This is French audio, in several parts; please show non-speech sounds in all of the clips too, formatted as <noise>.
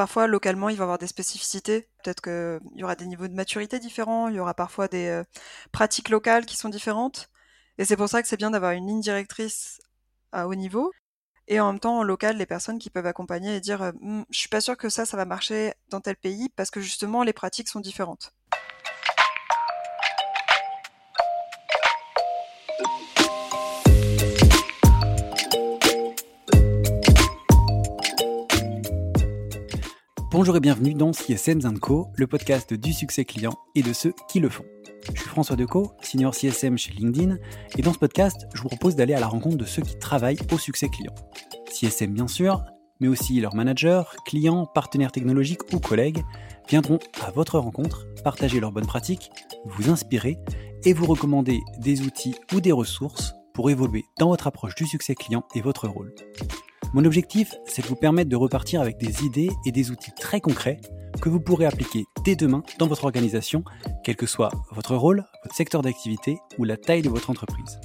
parfois localement il va y avoir des spécificités. Peut-être qu'il y aura des niveaux de maturité différents, il y aura parfois des euh, pratiques locales qui sont différentes. Et c'est pour ça que c'est bien d'avoir une ligne directrice à haut niveau. Et en même temps, en local, les personnes qui peuvent accompagner et dire «Hum, Je suis pas sûr que ça, ça va marcher dans tel pays parce que justement les pratiques sont différentes. Bonjour et bienvenue dans CSM Co, le podcast du succès client et de ceux qui le font. Je suis François Decaux, senior CSM chez LinkedIn, et dans ce podcast, je vous propose d'aller à la rencontre de ceux qui travaillent au succès client. CSM bien sûr, mais aussi leurs managers, clients, partenaires technologiques ou collègues viendront à votre rencontre, partager leurs bonnes pratiques, vous inspirer et vous recommander des outils ou des ressources pour évoluer dans votre approche du succès client et votre rôle. Mon objectif, c'est de vous permettre de repartir avec des idées et des outils très concrets que vous pourrez appliquer dès demain dans votre organisation, quel que soit votre rôle, votre secteur d'activité ou la taille de votre entreprise.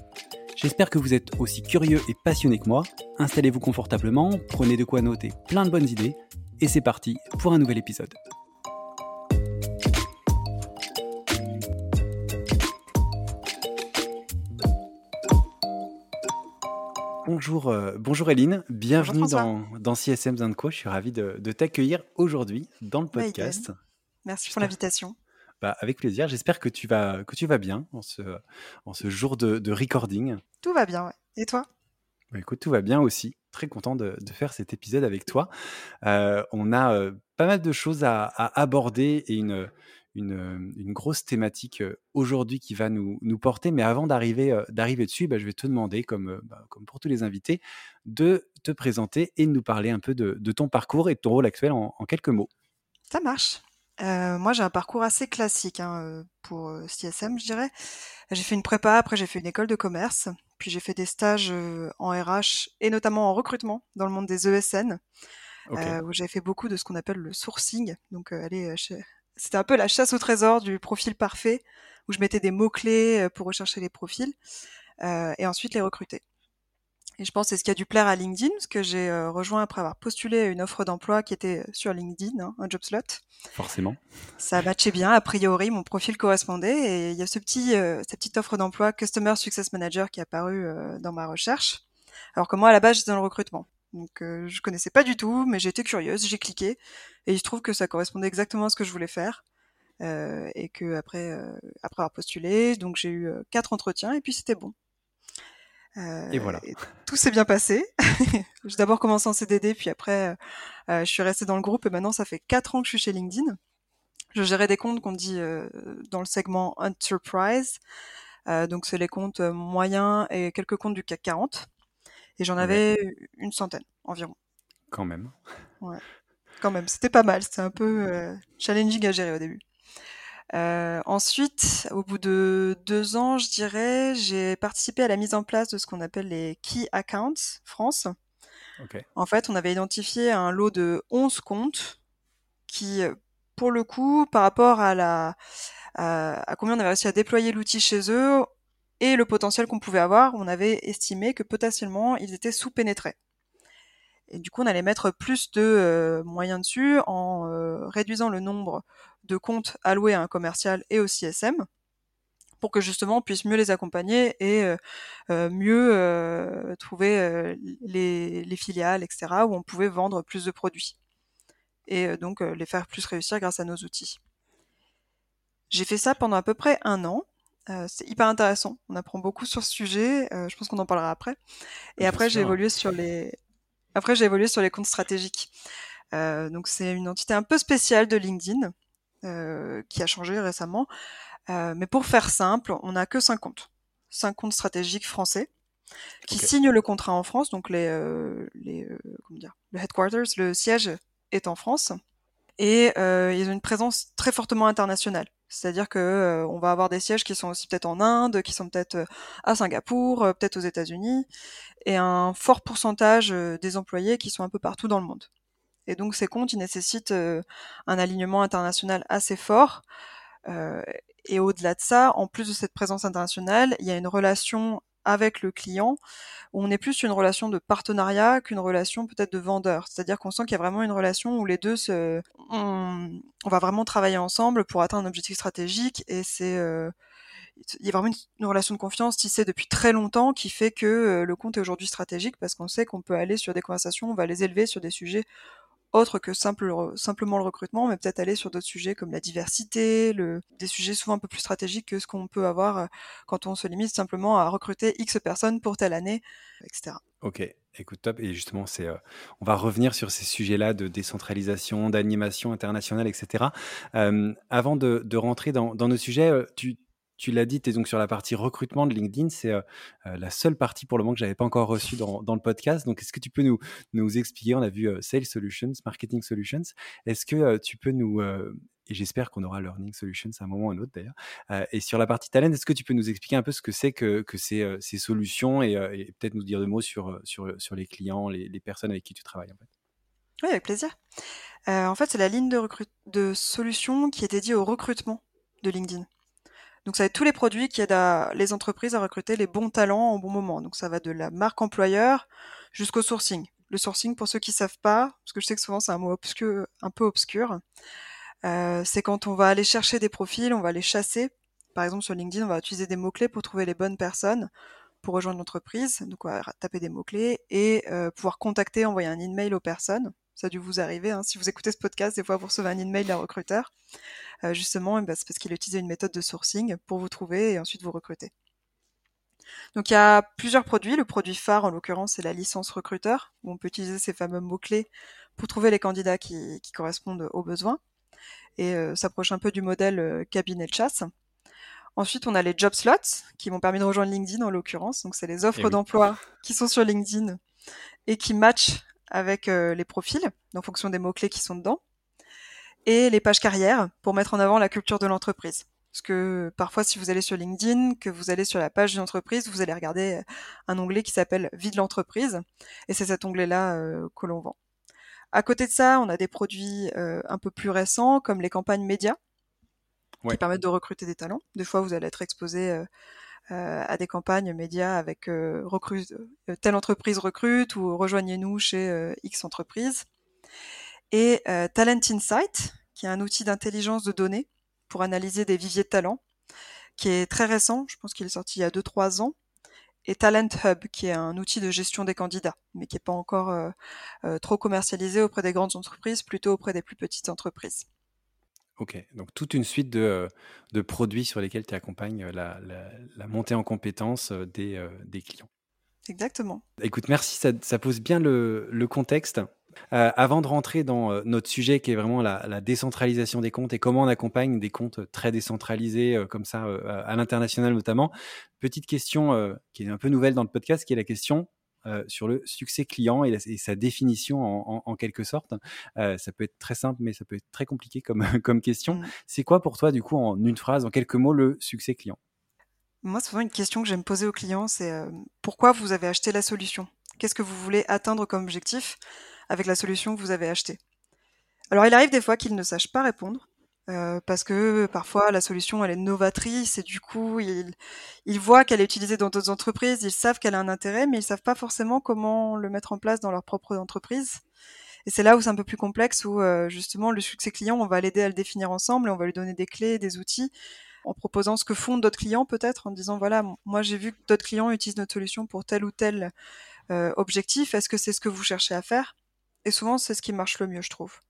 J'espère que vous êtes aussi curieux et passionné que moi. Installez-vous confortablement, prenez de quoi noter plein de bonnes idées, et c'est parti pour un nouvel épisode. Bonjour, euh, bonjour Eline, bienvenue dans, dans CSM Co. Je suis ravi de, t'accueillir aujourd'hui dans le podcast. Merci pour l'invitation. Bah, avec plaisir. J'espère que tu vas que tu vas bien en ce, en ce jour de, recording. Tout va bien, ouais. Et toi? Bah, Écoute, tout va bien aussi. Très content de, faire cet épisode avec toi. Euh, on a euh, pas mal de choses à aborder et une, une, grosse thématique aujourd'hui qui va nous, porter. Mais avant d'arriver d'arriver dessus, bah, je vais te demander, comme, bah, comme pour tous les invités, de te présenter et de nous parler un peu de, ton parcours et de ton rôle actuel en, quelques mots. Ça marche. moi, j'ai un parcours assez classique hein, pour CSM, je dirais. J'ai fait une prépa, après j'ai fait une école de commerce, puis j'ai fait des stages en RH et notamment en recrutement dans le monde des ESN, où j'ai fait beaucoup de ce qu'on appelle le sourcing, donc aller c'était un peu la chasse au trésor du profil parfait, où je mettais des mots-clés euh, pour rechercher les profils, euh, et ensuite les recruter. Et je pense que c'est ce qui a dû plaire à LinkedIn, parce que j'ai euh, rejoint après avoir postulé une offre d'emploi qui était sur LinkedIn, hein, un job slot. Forcément. Ça matchait bien, a priori, mon profil correspondait, et il y a ce petit, cette petite offre d'emploi Customer Success Manager qui est apparue dans ma recherche. Alors que moi, à la base, j'étais dans le recrutement. Donc euh, je connaissais pas du tout, mais j'étais curieuse, j'ai cliqué et il se trouve que ça correspondait exactement à ce que je voulais faire. Euh, et que après, euh, après avoir postulé, donc j'ai eu quatre entretiens et puis c'était bon. et voilà. tout s'est bien passé. <laughs> j'ai d'abord commencé en CDD, puis après je suis restée dans le groupe et maintenant ça fait quatre ans que je suis chez LinkedIn. Je gérais des comptes qu'on dit dans le segment Enterprise. donc c'est les comptes moyens et quelques comptes du CAC 40. Et j'en avais une centaine environ. Quand même. Ouais. Quand même, c'était pas mal. C'était un peu euh, challenging à gérer au début. Euh, ensuite, au bout de deux ans, je dirais, j'ai participé à la mise en place de ce qu'on appelle les Key Accounts France. En fait, on avait identifié un lot de 11 comptes qui, pour le coup, par rapport à la à combien on avait réussi à déployer l'outil chez eux, et le potentiel qu'on pouvait avoir, on avait estimé que potentiellement ils étaient sous-pénétrés. Et du coup, on allait mettre plus de euh, moyens dessus en euh, réduisant le nombre de comptes alloués à un commercial et au CSM pour que justement on puisse mieux les accompagner et euh, mieux trouver les, les, filiales, etc., où on pouvait vendre plus de produits et donc les faire plus réussir grâce à nos outils. J'ai fait ça pendant à peu près un an euh, c'est hyper intéressant. On apprend beaucoup sur ce sujet. Euh, je pense qu'on en parlera après. Et après, j'ai évolué sur les. Après, j'ai évolué sur les comptes stratégiques. Euh, donc, c'est une entité un peu spéciale de LinkedIn qui a changé récemment. mais pour faire simple, on n'a que cinq comptes, cinq comptes stratégiques français qui signent le contrat en France. Donc, les, les comment dire, le headquarters, le siège est en France et ils ont une présence très fortement internationale. C'est-à-dire que euh, on va avoir des sièges qui sont aussi peut-être en Inde, qui sont peut-être euh, à Singapour, euh, peut-être aux États-Unis, et un fort pourcentage des employés qui sont un peu partout dans le monde. Et donc ces comptes, ils nécessitent un alignement international assez fort. et au-delà de ça, en plus de cette présence internationale, il y a une relation avec le client, on est plus une relation de partenariat qu'une relation peut-être de vendeur. C'est-à-dire qu'on sent qu'il y a vraiment une relation où les deux se, on, va vraiment travailler ensemble pour atteindre un objectif stratégique et c'est euh, il y a vraiment une, relation de confiance tissée depuis très longtemps qui fait que euh, le compte est aujourd'hui stratégique parce qu'on sait qu'on peut aller sur des conversations, on va les élever sur des sujets autres que simple, simplement le recrutement, mais peut-être aller sur d'autres sujets comme la diversité, le, des sujets souvent un peu plus stratégiques que ce qu'on peut avoir euh, quand on se limite simplement à recruter X personnes pour telle année, etc. Ok, écoute, top. Et justement, c'est, euh, on va revenir sur ces sujets-là de décentralisation, d'animation internationale, etc. avant de, de, rentrer dans, dans nos sujets, tu, tu l'as dit, tu es donc sur la partie recrutement de LinkedIn. C'est euh, euh, la seule partie pour le moment que j'avais pas encore reçue dans, le podcast. Donc, est-ce que tu peux nous, expliquer? On a vu euh, Sales Solutions, Marketing Solutions. Est-ce que tu peux nous, et j'espère qu'on aura Learning Solutions à un moment ou à un autre d'ailleurs, et sur la partie talent, est-ce que tu peux nous expliquer un peu ce que c'est que, ces, solutions et, peut-être nous dire deux mots sur, sur, les clients, les, les, personnes avec qui tu travailles en fait? Oui, avec plaisir. en fait, c'est la ligne de, de solutions qui est dédiée au recrutement de LinkedIn. Donc ça va être tous les produits qui aident les entreprises à recruter les bons talents au bon moment. Donc ça va de la marque employeur jusqu'au sourcing. Le sourcing, pour ceux qui savent pas, parce que je sais que souvent c'est un mot obscur, un peu obscur, euh, c'est quand on va aller chercher des profils, on va les chasser. Par exemple sur LinkedIn, on va utiliser des mots-clés pour trouver les bonnes personnes pour rejoindre l'entreprise. Donc on va taper des mots-clés et euh, pouvoir contacter, envoyer un email aux personnes. Ça a dû vous arriver. Hein. Si vous écoutez ce podcast, des fois vous recevez un email d'un recruteur. Euh, justement, bah, c'est parce qu'il a utilisé une méthode de sourcing pour vous trouver et ensuite vous recruter. Donc il y a plusieurs produits. Le produit phare, en l'occurrence, c'est la licence recruteur, où on peut utiliser ces fameux mots-clés pour trouver les candidats qui, correspondent aux besoins et euh, s'approche un peu du modèle euh, cabinet de chasse. Ensuite, on a les job slots qui m'ont permis de rejoindre LinkedIn en l'occurrence. Donc, c'est les offres eh d'emploi qui sont sur LinkedIn et qui matchent avec euh, les profils en fonction des mots-clés qui sont dedans. Et les pages carrières pour mettre en avant la culture de l'entreprise. Parce que parfois, si vous allez sur LinkedIn, que vous allez sur la page d'une entreprise, vous allez regarder un onglet qui s'appelle Vie de l'entreprise. Et c'est cet onglet-là euh, que l'on vend. À côté de ça, on a des produits euh, un peu plus récents, comme les campagnes médias, qui permettent de recruter des talents. Des fois, vous allez être exposé euh, à des campagnes médias avec euh, recrute, euh, telle entreprise recrute ou rejoignez-nous chez X entreprise. Et Talent Insight, qui est un outil d'intelligence de données pour analyser des viviers de talents, qui est très récent, je pense qu'il est sorti il y a 2-3 ans, et Talent Hub, qui est un outil de gestion des candidats, mais qui n'est pas encore trop commercialisé auprès des grandes entreprises, plutôt auprès des plus petites entreprises. Ok, donc toute une suite de, de produits sur lesquels tu accompagnes la, la, montée en compétences des, des, clients. Exactement. Écoute, merci, ça, ça pose bien le, le contexte. Euh, avant de rentrer dans notre sujet qui est vraiment la, la, décentralisation des comptes et comment on accompagne des comptes très décentralisés comme ça à l'international notamment, petite question qui est un peu nouvelle dans le podcast qui est la question euh, sur le succès client et, sa définition en, quelque sorte. Euh, ça peut être très simple, mais ça peut être très compliqué comme, <laughs> comme question. Mmh. C'est quoi pour toi, du coup, en une phrase, en quelques mots, le succès client? Moi, souvent, une question que j'aime poser aux clients, c'est euh, pourquoi vous avez acheté la solution? Qu'est-ce que vous voulez atteindre comme objectif avec la solution que vous avez achetée? Alors, il arrive des fois qu'ils ne sachent pas répondre. Euh, parce que parfois la solution elle est novatrice et du coup ils, ils voient qu'elle est utilisée dans d'autres entreprises, ils savent qu'elle a un intérêt, mais ils savent pas forcément comment le mettre en place dans leur propre entreprise. Et c'est là où c'est un peu plus complexe, où euh, justement le succès client, on va l'aider à le définir ensemble et on va lui donner des clés, des outils, en proposant ce que font d'autres clients peut-être, en disant voilà, moi j'ai vu que d'autres clients utilisent notre solution pour tel ou tel euh, objectif, est-ce que c'est ce que vous cherchez à faire? Et souvent c'est ce qui marche le mieux, je trouve.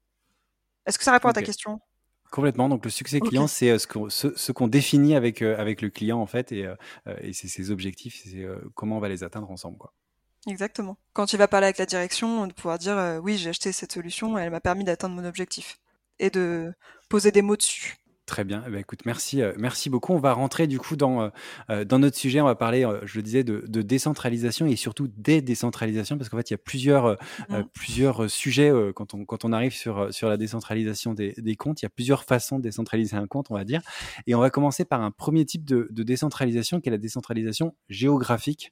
Est-ce que ça répond à ta question? Complètement. Donc, le succès client, c'est euh, ce qu'on définit avec, euh, avec le client, en fait, et, euh, et c'est ses objectifs, c'est comment on va les atteindre ensemble. Quoi. Exactement. Quand tu vas parler avec la direction, de pouvoir dire oui, j'ai acheté cette solution, elle m'a permis d'atteindre mon objectif. Et de poser des mots dessus. Très bien. Eh ben, écoute, merci, euh, merci beaucoup. On va rentrer du coup dans, euh, euh, dans notre sujet. On va parler, je le disais, de, décentralisation et surtout des décentralisations parce qu'en fait, il y a plusieurs, mmh. plusieurs sujets quand, on, quand on arrive sur, sur la décentralisation des, des, comptes. Il y a plusieurs façons de décentraliser un compte, on va dire. Et on va commencer par un premier type de, de décentralisation qui est la décentralisation géographique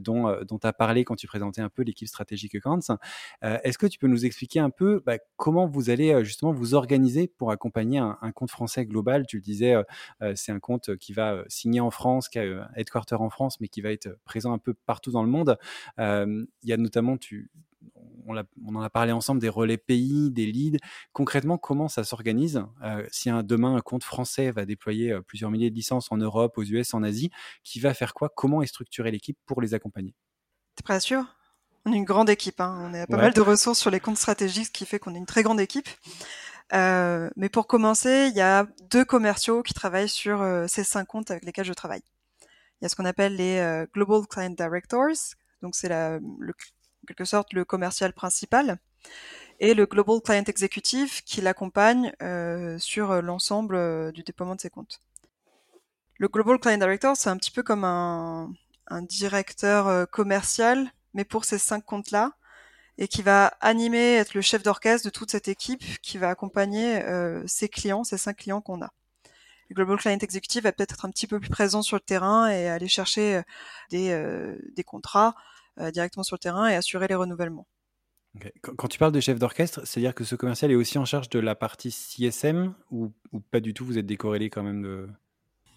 dont, dont tu as parlé quand tu présentais un peu l'équipe stratégique Accounts. Est-ce que tu peux nous expliquer un peu bah, comment vous allez justement vous organiser pour accompagner un, un compte français global? Tu le disais, c'est un compte qui va signer en France, qui a un headquarter en France, mais qui va être présent un peu partout dans le monde. Il y a notamment, tu, on, en a parlé ensemble des relais pays, des leads. Concrètement, comment ça s'organise Si un, demain un compte français va déployer plusieurs milliers de licences en Europe, aux US, en Asie, qui va faire quoi? Comment est structurée l'équipe pour les accompagner? T'es prêt à sûr On est une grande équipe. Hein. On a pas mal de ressources sur les comptes stratégiques, ce qui fait qu'on est une très grande équipe. mais pour commencer, il y a deux commerciaux qui travaillent sur ces cinq comptes avec lesquels je travaille. Il y a ce qu'on appelle les Global Client Directors, donc c'est le en quelque sorte le commercial principal, et le Global Client Executive qui l'accompagne euh, sur euh, l'ensemble euh, du déploiement de ses comptes. Le Global Client Director, c'est un petit peu comme un, un directeur commercial, mais pour ces cinq comptes-là, et qui va animer, être le chef d'orchestre de toute cette équipe qui va accompagner euh, ses clients, ces cinq clients qu'on a. Le Global Client Executive va peut-être être un petit peu plus présent sur le terrain et aller chercher des, euh, des contrats euh, directement sur le terrain et assurer les renouvellements. Quand tu parles de chef d'orchestre, c'est-à-dire que ce commercial est aussi en charge de la partie CSM ou, pas du tout Vous êtes décorrélé quand même de.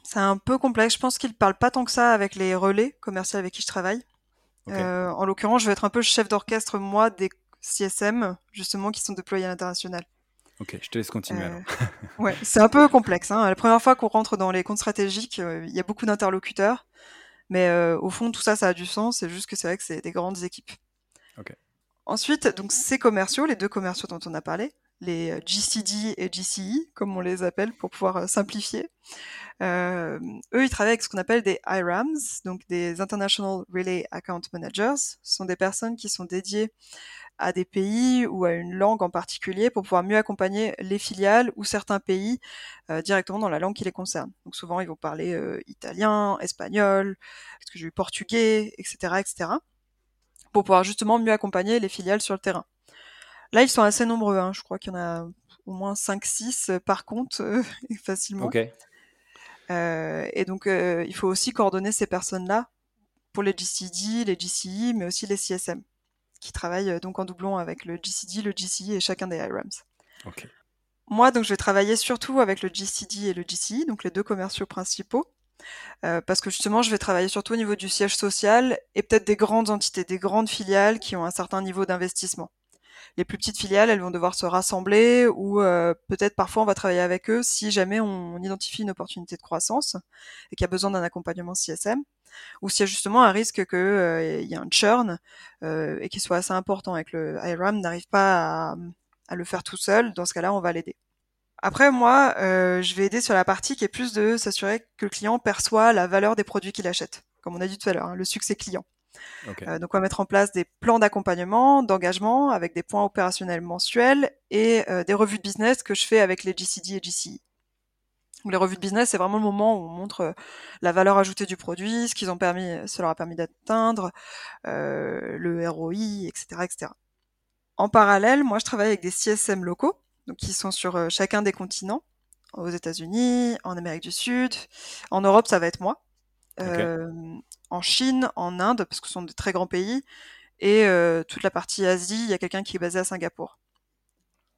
C'est un peu complexe. Je pense qu'il ne parle pas tant que ça avec les relais commerciaux avec qui je travaille. Euh, en l'occurrence, je vais être un peu chef d'orchestre, moi, des CSM, justement, qui sont déployés à l'international. Ok, je te laisse continuer euh, alors. <laughs> ouais, c'est un peu complexe. Hein. La première fois qu'on rentre dans les comptes stratégiques, il y a beaucoup d'interlocuteurs. Mais euh, au fond, tout ça, ça a du sens. C'est juste que c'est vrai que c'est des grandes équipes. Ensuite, donc ces commerciaux, les deux commerciaux dont on a parlé, les euh, GCD et GCE, comme on les appelle pour pouvoir euh, simplifier, eux, ils travaillent avec ce qu'on appelle des IRAMs, donc des International Relay Account Managers. Ce sont des personnes qui sont dédiées à des pays ou à une langue en particulier pour pouvoir mieux accompagner les filiales ou certains pays euh, directement dans la langue qui les concerne. Donc souvent ils vont parler euh, italien, espagnol, ce que j'ai eu portugais, etc., etc. pour pouvoir justement mieux accompagner les filiales sur le terrain. Là ils sont assez nombreux, hein. je crois qu'il y en a au moins 5-6 euh, par compte <laughs> facilement. Okay. et donc il faut aussi coordonner ces personnes-là pour les GCD, les GCI, mais aussi les CSM qui travaille euh, donc en doublon avec le GCD, le GCE et chacun des IRAMs. Moi, donc, je vais travailler surtout avec le GCD et le GCE, donc les deux commerciaux principaux, euh, parce que justement, je vais travailler surtout au niveau du siège social et peut-être des grandes entités, des grandes filiales qui ont un certain niveau d'investissement. Les plus petites filiales, elles vont devoir se rassembler ou euh, peut-être parfois on va travailler avec eux si jamais on, identifie une opportunité de croissance et qu'il y a besoin d'un accompagnement CSM ou s'il y a justement un risque qu'il euh, y ait un churn euh, et qu'il soit assez important et que le IRAM n'arrive pas à, le faire tout seul, dans ce cas-là, on va l'aider. Après, moi, je vais aider sur la partie qui est plus de s'assurer que le client perçoit la valeur des produits qu'il achète, comme on a dit tout à l'heure, hein, le succès client. Euh, donc, on va mettre en place des plans d'accompagnement, d'engagement, avec des points opérationnels mensuels et euh, des revues de business que je fais avec les GCD et GCI. les revues de business, c'est vraiment le moment où on montre euh, la valeur ajoutée du produit, ce qu'ils ont permis, ça leur a permis d'atteindre, le ROI, etc., etc. En parallèle, moi, je travaille avec des CSM locaux, donc qui sont sur chacun des continents, aux États-Unis, en Amérique du Sud, en Europe, ça va être moi. Euh, en Chine, en Inde, parce que ce sont des très grands pays, et euh, toute la partie Asie, il y a quelqu'un qui est basé à Singapour.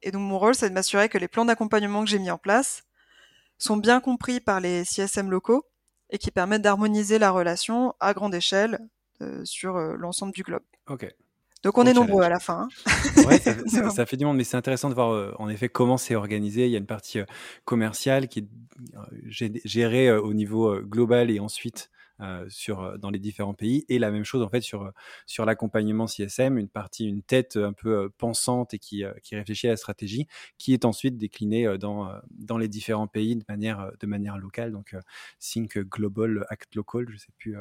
Et donc mon rôle, c'est de m'assurer que les plans d'accompagnement que j'ai mis en place sont bien compris par les CSM locaux et qui permettent d'harmoniser la relation à grande échelle euh, sur l'ensemble du globe. Ok. Donc on est nombreux à la fin. Hein. Ouais, <laughs> ça, fait du monde, mais c'est intéressant de voir en effet comment c'est organisé. Il y a une partie commerciale qui est gérée au niveau global et ensuite euh, sur, euh, dans les différents pays. Et la même chose en fait sur, euh, sur l'accompagnement CSM, une partie, une tête un peu pensante et qui, qui réfléchit à la stratégie, qui est ensuite déclinée dans, dans les différents pays de manière, de manière locale. Donc Think Global, Act Local, je sais plus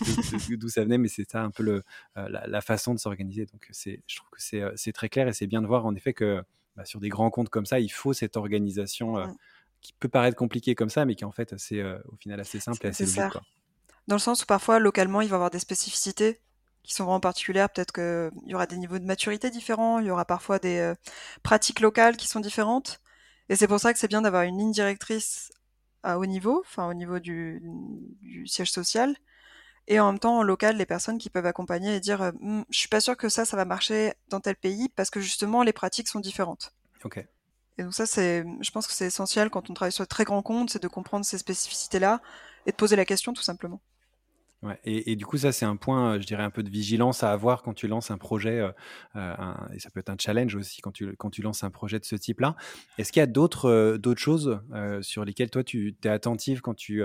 <laughs> d'où ça venait, mais c'est ça un peu le, la, façon de s'organiser. Donc c'est, je trouve que c'est, c'est très clair et c'est bien de voir en effet que bah, sur des grands comptes comme ça, il faut cette organisation. Qui peut paraître compliquée comme ça, mais qui est en fait assez, au final assez simple et assez logique. Quoi dans le sens où parfois localement il va y avoir des spécificités qui sont vraiment particulières. Peut-être qu'il y aura des niveaux de maturité différents, il y aura parfois des euh, pratiques locales qui sont différentes. Et c'est pour ça que c'est bien d'avoir une ligne directrice à haut niveau, enfin au niveau du, siège social, et en même temps en local les personnes qui peuvent accompagner et dire hm, je suis pas sûr que ça ça va marcher dans tel pays parce que justement les pratiques sont différentes. Ok. Et donc ça, c'est, je pense que c'est essentiel quand on travaille sur de très grands comptes, c'est de comprendre ces spécificités-là et de poser la question tout simplement. Ouais, et, du coup, ça, c'est un point, euh, je dirais, un peu de vigilance à avoir quand tu lances un projet, euh, euh, un, et ça peut être un challenge aussi quand tu, quand tu lances un projet de ce type-là. Est-ce qu'il y a d'autres euh, d'autres choses euh, sur lesquelles toi, tu es attentif quand tu,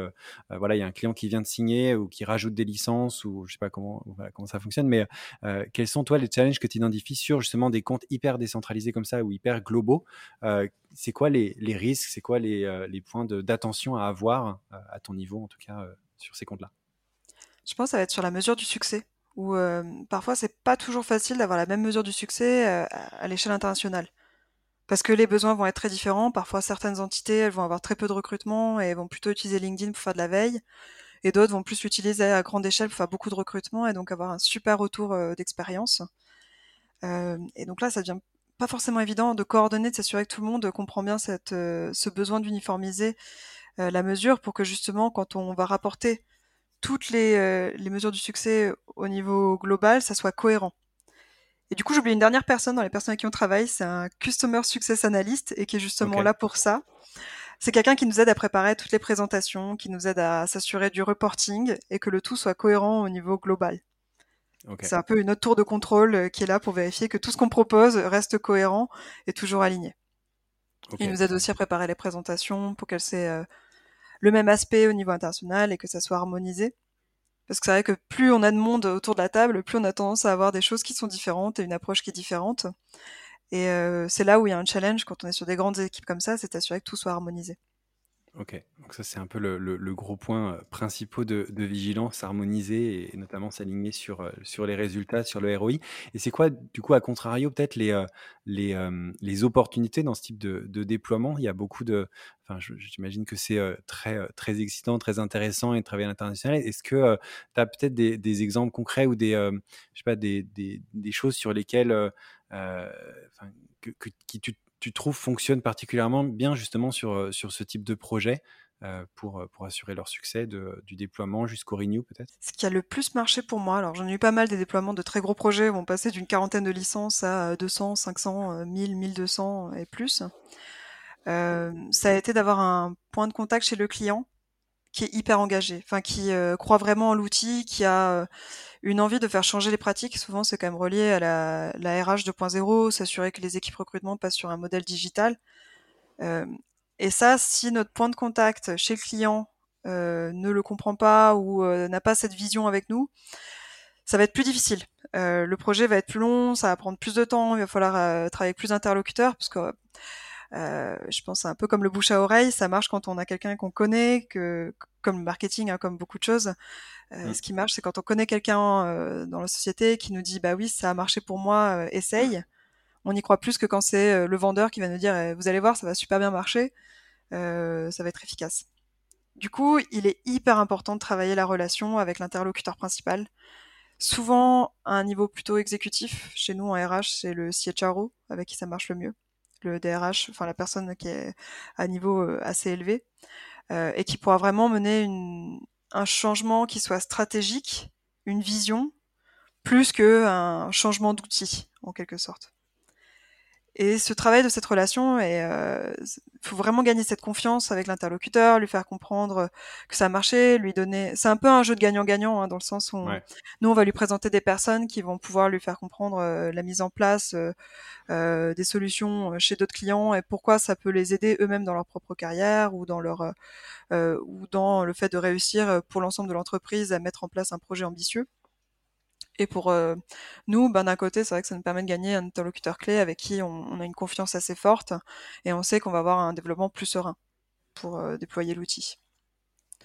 voilà, il y a un client qui vient de signer ou qui rajoute des licences ou je sais pas comment, voilà, comment ça fonctionne, mais quels sont, toi, les challenges que tu identifies sur justement des comptes hyper décentralisés comme ça ou hyper globaux? C'est quoi les, les risques? C'est quoi les, les points d'attention à avoir à ton niveau, en tout cas, sur ces comptes-là? Je pense que ça va être sur la mesure du succès, où euh, parfois c'est pas toujours facile d'avoir la même mesure du succès euh, à l'échelle internationale. Parce que les besoins vont être très différents. Parfois, certaines entités, elles vont avoir très peu de recrutement et vont plutôt utiliser LinkedIn pour faire de la veille. Et d'autres vont plus l'utiliser à grande échelle pour faire beaucoup de recrutement et donc avoir un super retour euh, d'expérience. Euh, et donc là, ça devient pas forcément évident de coordonner, de s'assurer que tout le monde comprend bien cette, euh, ce besoin d'uniformiser la mesure pour que justement, quand on va rapporter toutes euh, les, mesures du succès au niveau global, ça soit cohérent. Et du coup, j'oublie une dernière personne dans les personnes avec qui on travaille, c'est un Customer Success Analyst et qui est justement là pour ça. C'est quelqu'un qui nous aide à préparer toutes les présentations, qui nous aide à s'assurer du reporting et que le tout soit cohérent au niveau global. C'est un peu une autre tour de contrôle euh, qui est là pour vérifier que tout ce qu'on propose reste cohérent et toujours aligné. Il nous aide aussi à préparer les présentations pour qu'elles soient euh, le même aspect au niveau international et que ça soit harmonisé. Parce que c'est vrai que plus on a de monde autour de la table, plus on a tendance à avoir des choses qui sont différentes et une approche qui est différente. Et euh, c'est là où il y a un challenge quand on est sur des grandes équipes comme ça, c'est d'assurer que tout soit harmonisé. Ok, donc ça c'est un peu le, gros point euh, principal de, vigilance, harmoniser et, notamment s'aligner sur, euh, sur les résultats, sur le ROI. Et c'est quoi, du coup, à contrario, peut-être les, euh, les, opportunités dans ce type de, déploiement? Il y a beaucoup de... Enfin, j'imagine que c'est très, très excitant, très intéressant et de travailler à l'international. Est-ce que tu as peut-être des, exemples concrets ou des, je sais pas, des, des, choses sur lesquelles... que, que, tu tu trouves fonctionnent particulièrement bien justement sur, euh, sur ce type de projet euh, pour, euh, pour assurer leur succès du déploiement jusqu'au renew peut-être? Ce qui a le plus marché pour moi, alors j'en ai eu pas mal des déploiements de très gros projets où on passait d'une quarantaine de licences à 200, 500, 1000, 1200 et plus. Ça a été d'avoir un point de contact chez le client qui est hyper engagé, enfin qui croit vraiment en l'outil, qui a une envie de faire changer les pratiques. Souvent, c'est quand même relié à la, la RH 2.0, s'assurer que les équipes recrutement passent sur un modèle digital. Euh, et ça, si notre point de contact chez le client euh, ne le comprend pas ou euh, n'a pas cette vision avec nous, ça va être plus difficile. Le projet va être plus long, ça va prendre plus de temps, il va falloir travailler avec plus d'interlocuteurs, parce que euh, je pense un peu comme le bouche à oreille, ça marche quand on a quelqu'un qu'on connaît, que comme le marketing, hein, comme beaucoup de choses. Euh, mm. Ce qui marche, c'est quand on connaît quelqu'un euh, dans la société qui nous dit bah oui, ça a marché pour moi, euh, essaye. On y croit plus que quand c'est le vendeur qui va nous dire vous allez voir, ça va super bien marcher, ça va être efficace. Du coup, il est hyper important de travailler la relation avec l'interlocuteur principal. Souvent à un niveau plutôt exécutif. Chez nous en RH, c'est le CHRO avec qui ça marche le mieux. Le DRH, enfin la personne qui est à niveau assez élevé. et qui pourra vraiment mener un changement qui soit stratégique, une vision, plus qu'un changement d'outil, en quelque sorte. Et ce travail de cette relation, il euh, faut vraiment gagner cette confiance avec l'interlocuteur, lui faire comprendre que ça a marché, lui donner. C'est un peu un jeu de gagnant-gagnant hein, dans le sens où nous on va lui présenter des personnes qui vont pouvoir lui faire comprendre euh, la mise en place euh, euh des solutions chez d'autres clients et pourquoi ça peut les aider eux-mêmes dans leur propre carrière ou dans leur euh, ou dans le fait de réussir pour l'ensemble de l'entreprise à mettre en place un projet ambitieux. Et pour euh, nous, ben, d'un côté, c'est vrai que ça nous permet de gagner un interlocuteur clé avec qui on, a une confiance assez forte et on sait qu'on va avoir un développement plus serein pour euh, déployer l'outil.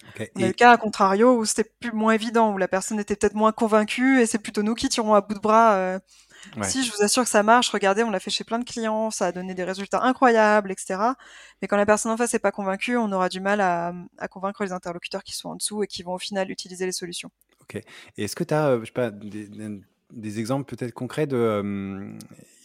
Okay. On a le cas à contrario où c'était plus moins évident, où la personne était peut-être moins convaincue et c'est plutôt nous qui tirons à bout de bras. Euh, Si je vous assure que ça marche, regardez, on l'a fait chez plein de clients, ça a donné des résultats incroyables, etc. Mais quand la personne en face n'est pas convaincue, on aura du mal à, à convaincre les interlocuteurs qui sont en dessous et qui vont au final utiliser les solutions. Et est-ce que tu as, pas, des exemples peut-être concrets de,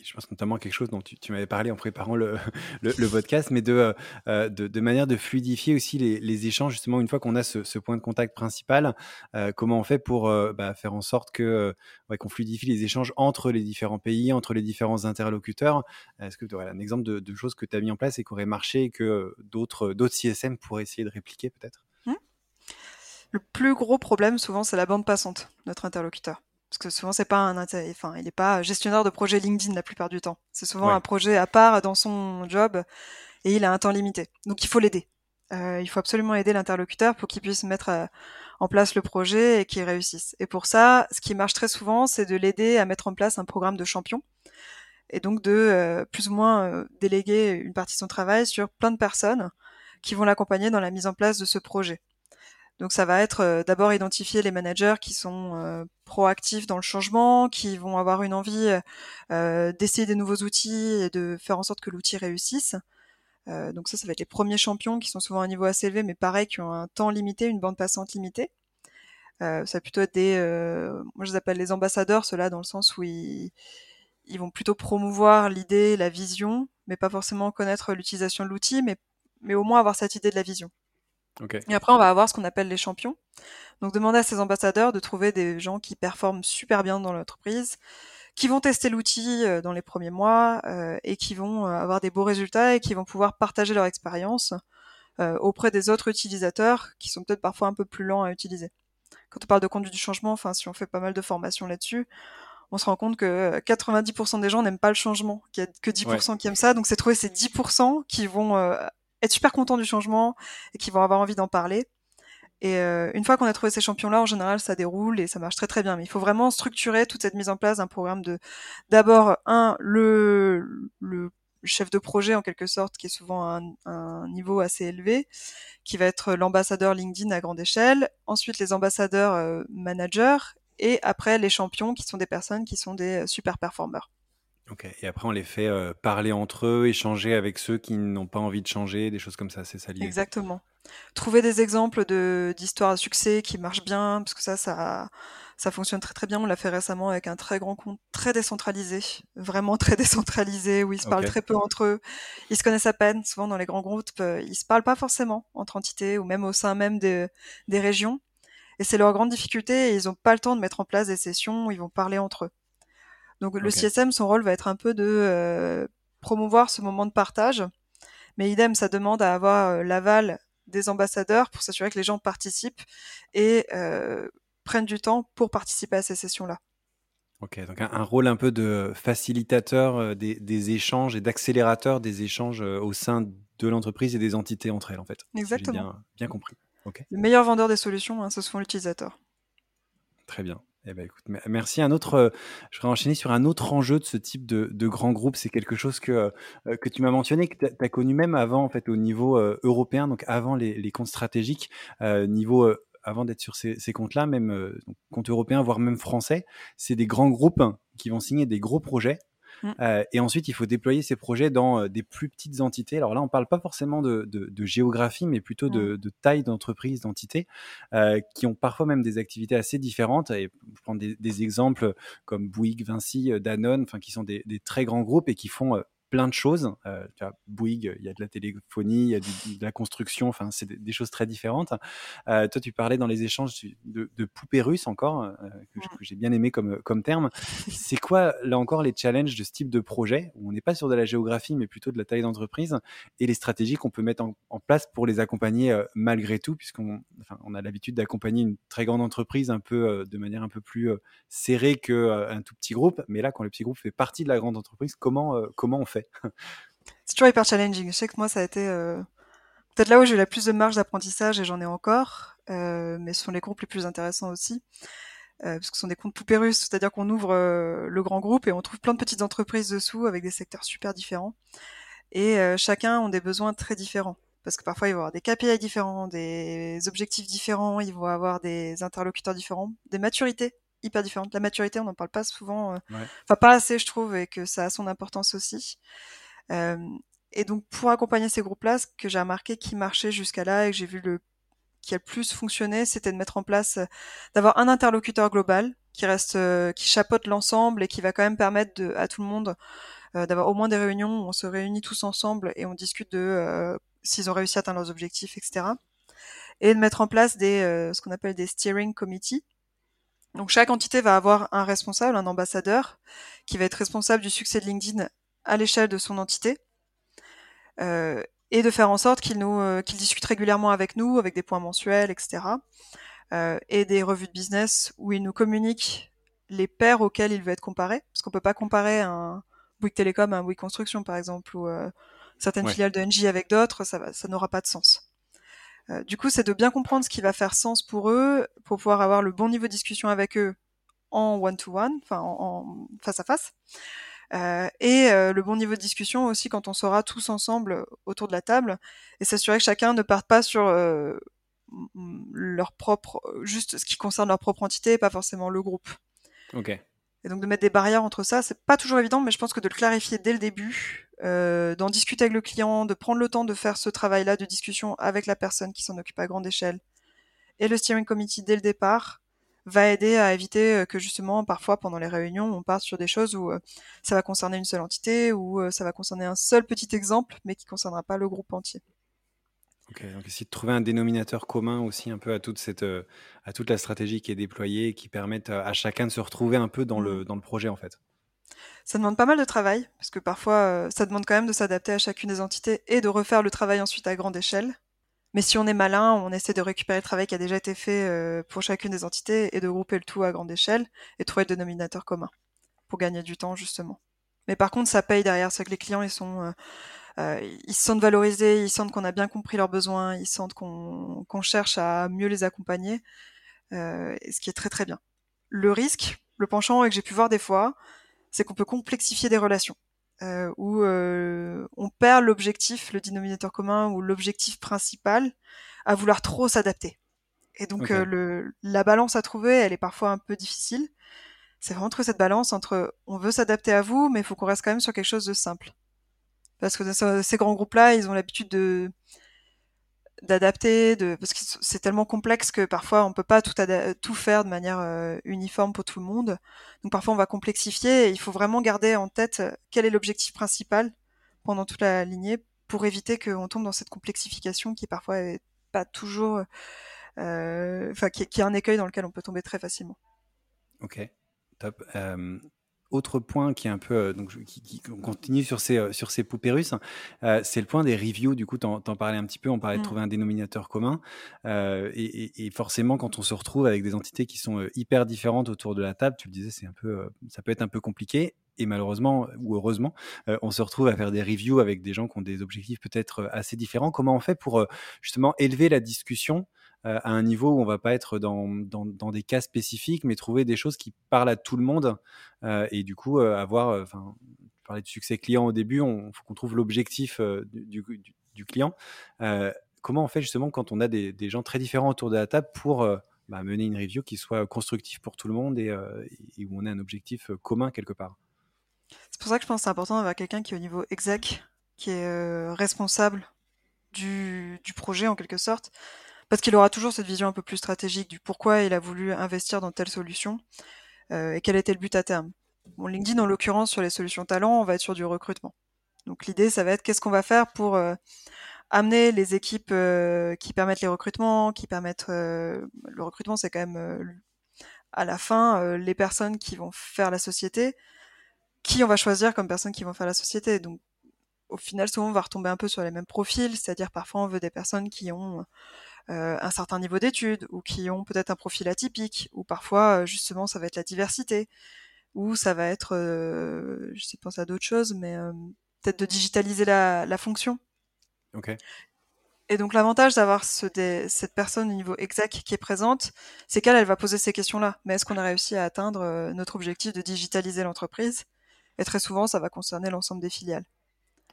je pense notamment quelque chose dont tu, m'avais parlé en préparant le, <laughs> podcast, mais de, euh, de, manière de fluidifier aussi les, échanges, justement, une fois qu'on a ce, point de contact principal, euh, comment on fait pour euh, bah, faire en sorte qu'on fluidifie les échanges entre les différents pays, entre les différents interlocuteurs? Est-ce que tu aurais un exemple de, choses que tu as mis en place et qui auraient marché et que d'autres CSM pourraient essayer de répliquer peut-être? Le plus gros problème, souvent, c'est la bande passante, notre interlocuteur. Parce que souvent, c'est pas un, enfin, il n'est pas gestionnaire de projet LinkedIn la plupart du temps. C'est souvent un projet à part dans son job et il a un temps limité. Donc, il faut l'aider. Euh, il faut absolument aider l'interlocuteur pour qu'il puisse mettre euh, en place le projet et qu'il réussisse. Et pour ça, ce qui marche très souvent, c'est de l'aider à mettre en place un programme de champion et donc de euh, plus ou moins déléguer une partie de son travail sur plein de personnes qui vont l'accompagner dans la mise en place de ce projet. Donc ça va être euh, d'abord identifier les managers qui sont euh, proactifs dans le changement, qui vont avoir une envie euh, d'essayer des nouveaux outils et de faire en sorte que l'outil réussisse. donc ça, ça va être les premiers champions qui sont souvent à un niveau assez élevé, mais pareil, qui ont un temps limité, une bande passante limitée. ça va plutôt être des, moi je les appelle les ambassadeurs, ceux-là dans le sens où ils, ils vont plutôt promouvoir l'idée, la vision, mais pas forcément connaître l'utilisation de l'outil, mais, mais au moins avoir cette idée de la vision. Et après, on va avoir ce qu'on appelle les champions. Donc, demander à ces ambassadeurs de trouver des gens qui performent super bien dans l'entreprise, qui vont tester l'outil euh, dans les premiers mois euh, et qui vont euh, avoir des beaux résultats et qui vont pouvoir partager leur expérience auprès des autres utilisateurs qui sont peut-être parfois un peu plus lents à utiliser. Quand on parle de conduite du changement, enfin, si on fait pas mal de formations là-dessus, on se rend compte que 90% des gens n'aiment pas le changement, qu'il y a que 10% qui aiment ça. Donc, c'est trouver ces 10% qui vont être super content du changement et qui vont avoir envie d'en parler. Et euh, une fois qu'on a trouvé ces champions-là, en général, ça déroule et ça marche très très bien. Mais il faut vraiment structurer toute cette mise en place d'un programme de, d'abord un le le chef de projet en quelque sorte, qui est souvent un, un niveau assez élevé, qui va être l'ambassadeur LinkedIn à grande échelle. Ensuite, les ambassadeurs euh, managers et après les champions, qui sont des personnes qui sont des euh, super performeurs. Ok, et après on les fait euh, parler entre eux, échanger avec ceux qui n'ont pas envie de changer, des choses comme ça, c'est ça lié. Exactement. Trouver des exemples de d'histoires à succès qui marchent bien, parce que ça, ça, ça fonctionne très très bien. On l'a fait récemment avec un très grand compte très décentralisé, vraiment très <laughs> décentralisé, où ils se parlent très peu entre eux. Ils se connaissent à peine. Souvent dans les grands groupes, euh, ils se parlent pas forcément entre entités ou même au sein même des, des régions. Et c'est leur grande difficulté. Et ils n'ont pas le temps de mettre en place des sessions où ils vont parler entre eux. Donc le CSM, son rôle va être un peu de euh, promouvoir ce moment de partage, mais idem, ça demande à avoir euh, l'aval des ambassadeurs pour s'assurer que les gens participent et euh, prennent du temps pour participer à ces sessions-là. Ok, donc un, rôle un peu de facilitateur des, échanges et d'accélérateur des échanges au sein de l'entreprise et des entités entre elles, en fait. Exactement. Bien, bien, compris. Le meilleur vendeur des solutions, hein, ce sont l'utilisateur. Très bien. Eh ben, écoute, merci. Un autre, euh, je vais enchaîner sur un autre enjeu de ce type de, de grand groupe. C'est quelque chose que, euh, que tu m'as mentionné, que tu as, connu même avant, en fait, au niveau euh, européen, donc avant les, les comptes stratégiques, niveau avant d'être sur ces, ces comptes-là, même comptes européens, voire même français, c'est des grands groupes qui vont signer des gros projets Mmh. Euh, et ensuite, il faut déployer ces projets dans euh, des plus petites entités. Alors là, on ne parle pas forcément de, de, de, géographie, mais plutôt de, mmh. de taille d'entreprise, d'entités, euh, qui ont parfois même des activités assez différentes. Et je prends des, des exemples comme Bouygues, Vinci, Danone, enfin, qui sont des, des, très grands groupes et qui font plein de choses. Euh, tu vois, Bouygues, il y a de la téléphonie, il y a de la construction, enfin, c'est des, choses très différentes. Euh, toi, tu parlais dans les échanges de, de poupées russes encore, euh, que, j'ai bien aimé comme, comme terme. <laughs> C'est quoi, là encore, les challenges de ce type de projet, où on n'est pas sur de la géographie, mais plutôt de la taille d'entreprise, et les stratégies qu'on peut mettre en, place pour les accompagner malgré tout, puisqu'on enfin, on a l'habitude d'accompagner une très grande entreprise un peu de manière un peu plus serrée qu'un tout petit groupe. Mais là, quand le petit groupe fait partie de la grande entreprise, comment, comment on fait c'est toujours hyper challenging. Je sais que moi, ça a été euh, peut-être là où j'ai eu la plus de marge d'apprentissage et j'en ai encore, euh, mais ce sont les groupes les plus intéressants aussi. Euh, parce que ce sont des comptes poupées russes, c'est-à-dire qu'on ouvre le grand groupe et on trouve plein de petites entreprises dessous avec des secteurs super différents. Et chacun ont des besoins très différents. Parce que parfois, ils vont avoir des KPI différents, des objectifs différents, ils vont avoir des interlocuteurs différents, des maturités hyper différentes. La maturité, on n'en parle pas souvent, euh, enfin pas assez, je trouve, et que ça a son importance aussi. Euh, et donc, pour accompagner ces groupes-là, ce que j'ai remarqué qui marchait jusqu'à là et que j'ai vu le qui a le plus fonctionné, c'était de mettre en place, euh, d'avoir un interlocuteur global qui reste, qui chapeaute l'ensemble et qui va quand même permettre de, à tout le monde d'avoir au moins des réunions où on se réunit tous ensemble et on discute de s'ils ont réussi à atteindre leurs objectifs, etc. Et de mettre en place des, ce qu'on appelle des steering committees. Donc chaque entité va avoir un responsable, un ambassadeur, qui va être responsable du succès de LinkedIn à l'échelle de son entité. Euh, et de faire en sorte qu'il nous euh, qu'il discute régulièrement avec nous, avec des points mensuels, etc. Euh, et des revues de business où il nous communique les pairs auxquels il veut être comparé, parce qu'on peut pas comparer un Bouygues Télécom à un Bouygues Construction par exemple, ou euh, certaines filiales de NJ avec d'autres, ça, ça n'aura pas de sens. Euh, du coup, c'est de bien comprendre ce qui va faire sens pour eux, pour pouvoir avoir le bon niveau de discussion avec eux en one-to-one, enfin en, face à face, euh, et euh, le bon niveau de discussion aussi quand on sera tous ensemble autour de la table et s'assurer que chacun ne parte pas sur euh, leur propre, juste ce qui concerne leur propre entité et pas forcément le groupe. Ok. Et donc de mettre des barrières entre ça, c'est pas toujours évident, mais je pense que de le clarifier dès le début, euh, d'en discuter avec le client, de prendre le temps de faire ce travail-là de discussion avec la personne qui s'en occupe à grande échelle, et le steering committee dès le départ, va aider à éviter euh, que justement parfois pendant les réunions on parte sur des choses où euh, ça va concerner une seule entité ou euh, ça va concerner un seul petit exemple mais qui concernera pas le groupe entier. Ok, donc essayer de trouver un dénominateur commun aussi un peu à toute cette à toute la stratégie qui est déployée et qui permette à chacun de se retrouver un peu dans le mmh. dans le projet en fait. Ça demande pas mal de travail parce que parfois ça demande quand même de s'adapter à chacune des entités et de refaire le travail ensuite à grande échelle. Mais si on est malin, on essaie de récupérer le travail qui a déjà été fait euh, pour chacune des entités et de grouper le tout à grande échelle et trouver le dénominateur commun pour gagner du temps justement. Mais par contre, ça paye derrière, c'est que les clients ils sont euh, euh, ils se sentent valorisés, ils sentent qu'on a bien compris leurs besoins, ils sentent qu'on cherche à mieux les accompagner, ce qui est très très bien. Le risque, le penchant que j'ai pu voir des fois, c'est qu'on peut complexifier des relations euh, où euh, on perd l'objectif, le dénominateur commun ou l'objectif principal à vouloir trop s'adapter. Et donc euh, le, la balance à trouver, elle est parfois un peu difficile. C'est vraiment trouver cette balance entre on veut s'adapter à vous, mais il faut qu'on reste quand même sur quelque chose de simple. Parce que ces grands groupes-là, ils ont l'habitude de d'adapter, de parce que c'est tellement complexe que parfois on peut pas tout, tout faire de manière euh, uniforme pour tout le monde. Donc parfois on va complexifier et il faut vraiment garder en tête euh, quel est l'objectif principal pendant toute la lignée pour éviter qu'on tombe dans cette complexification qui parfois est pas toujours, euh, enfin qui, qui, est un écueil dans lequel on peut tomber très facilement. Ok, top autre point qui est un peu euh, donc qui, qui, continue sur ces euh, sur ces poupées russes, euh, c'est le point des reviews. Du coup, t'en en parlais un petit peu. On parlait de mmh. trouver un dénominateur commun. Euh, et, et, forcément, quand on se retrouve avec des entités qui sont hyper différentes autour de la table, tu le disais, c'est un peu ça peut être un peu compliqué. Et malheureusement ou heureusement, on se retrouve à faire des reviews avec des gens qui ont des objectifs peut-être assez différents. Comment on fait pour justement élever la discussion euh, à un niveau où on va pas être dans, des cas spécifiques, mais trouver des choses qui parlent à tout le monde euh, et du coup euh, avoir, enfin, parler de succès client au début, on faut qu'on trouve l'objectif du, client. comment on fait justement quand on a des, gens très différents autour de la table pour bah, mener une review qui soit constructive pour tout le monde et, où on ait un objectif commun quelque part? C'est pour ça que je pense que c'est important d'avoir quelqu'un qui est au niveau exec, qui est responsable du, projet en quelque sorte, parce qu'il aura toujours cette vision un peu plus stratégique du pourquoi il a voulu investir dans telle solution euh, et quel était le but à terme. Bon, LinkedIn, en l'occurrence, sur les solutions talents, on va être sur du recrutement. Donc l'idée, ça va être qu'est-ce qu'on va faire pour euh, amener les équipes euh, qui permettent les recrutements, qui permettent le recrutement, c'est quand même à la fin les personnes qui vont faire la société, qui on va choisir comme personnes qui vont faire la société? Donc au final, souvent, on va retomber un peu sur les mêmes profils, c'est-à-dire parfois on veut des personnes qui ont un certain niveau d'études ou qui ont peut-être un profil atypique ou parfois euh, justement ça va être la diversité ou ça va être euh, je sais penser à d'autres choses mais peut-être de digitaliser la, la fonction ok et donc l'avantage d'avoir ce, cette personne au niveau exact qui est présente, c'est qu'elle, elle va poser ces questions-là. Mais est-ce qu'on a réussi à atteindre notre objectif de digitaliser l'entreprise? Et très souvent, ça va concerner l'ensemble des filiales.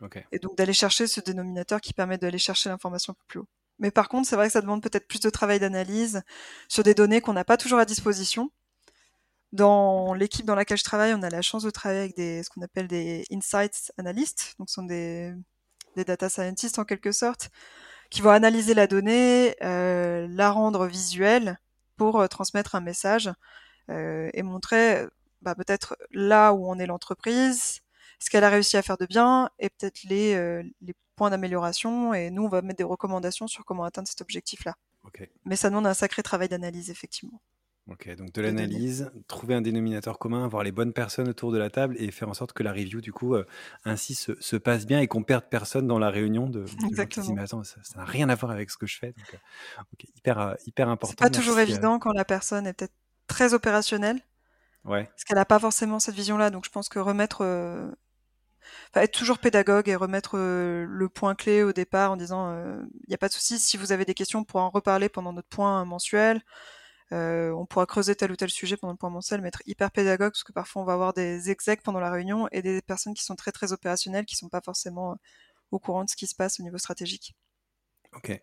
Okay. Et donc d'aller chercher ce dénominateur qui permet d'aller chercher l'information plus haut. Mais par contre, c'est vrai que ça demande peut-être plus de travail d'analyse sur des données qu'on n'a pas toujours à disposition. Dans l'équipe dans laquelle je travaille, on a la chance de travailler avec des, ce qu'on appelle des insights analystes, donc ce sont des, des data scientists en quelque sorte, qui vont analyser la donnée, euh, la rendre visuelle pour euh, transmettre un message et montrer bah, peut-être là où on est l'entreprise, ce qu'elle a réussi à faire de bien et peut-être les, les points d'amélioration. Et nous, on va mettre des recommandations sur comment atteindre cet objectif-là. Mais ça demande un sacré travail d'analyse, effectivement. Ok, donc de l'analyse, trouver un dénominateur commun, avoir les bonnes personnes autour de la table et faire en sorte que la review, du coup, euh, ainsi se, se, passe bien et qu'on perde personne dans la réunion de, Exactement. mais attends, ça n'a rien à voir avec ce que je fais. Donc, euh, hyper, euh, hyper important. C'est pas toujours évident quand la personne est peut-être très opérationnelle. Ouais. Parce qu'elle n'a pas forcément cette vision-là. Donc je pense que remettre être toujours pédagogue et remettre le point clé au départ en disant il n'y a pas de souci si vous avez des questions on pourra en reparler pendant notre point mensuel euh, on pourra creuser tel ou tel sujet pendant le point mensuel, mais être hyper pédagogue, parce que parfois on va avoir des execs pendant la réunion et des personnes qui sont très très opérationnelles, qui sont pas forcément euh, au courant de ce qui se passe au niveau stratégique. Ok,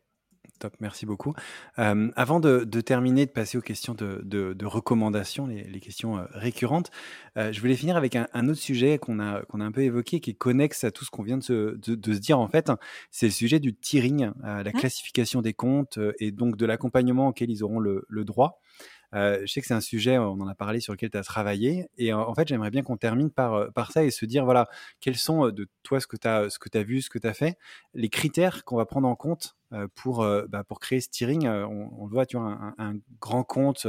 Top, merci beaucoup. Euh, avant de, terminer, de passer aux questions de, recommandations, les, questions récurrentes, je voulais finir avec un, autre sujet qu'on a, qu'on a un peu évoqué, qui est connexe à tout ce qu'on vient de se, se, dire en fait. C'est le sujet du tiering, la mmh. classification des comptes et donc de l'accompagnement auquel ils auront le, le droit. Euh, je sais que c'est un sujet, on en a parlé, sur lequel tu as travaillé. Et en fait, j'aimerais bien qu'on termine par, euh, par ça et se dire, voilà, quels sont euh, de toi ce que tu as, ce que vu, ce que tu as fait, les critères qu'on va prendre en compte pour, bah, pour créer steering. On, on le voit, tu vois, un, un grand compte,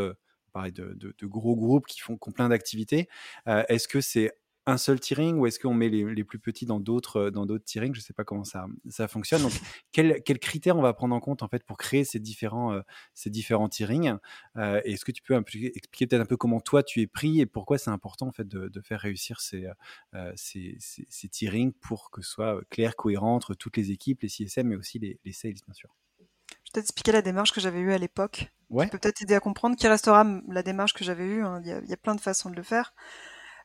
pareil, de, de, de, gros groupes qui font, qui ont plein d'activités. Est-ce que c'est un seul tiering ou est-ce qu'on met les, plus petits dans d'autres euh, dans d'autres tiering Je ne sais pas comment ça, ça fonctionne. Donc, <laughs> quels critères on va prendre en compte en fait pour créer ces différents euh, ces différents tirings? Euh, Est-ce que tu peux expliquer peut-être un peu comment toi tu es pris et pourquoi c'est important en fait de, faire réussir ces, ces, ces, tirings pour que ce soit clair, cohérent entre toutes les équipes, les CSM, mais aussi les, les sales bien sûr? Je vais peut-être expliquer la démarche que j'avais eue à l'époque. Ouais. Qui peut peut-être aider à comprendre, qui restera la démarche que j'avais eue. Hein. Il, y a, plein de façons de le faire.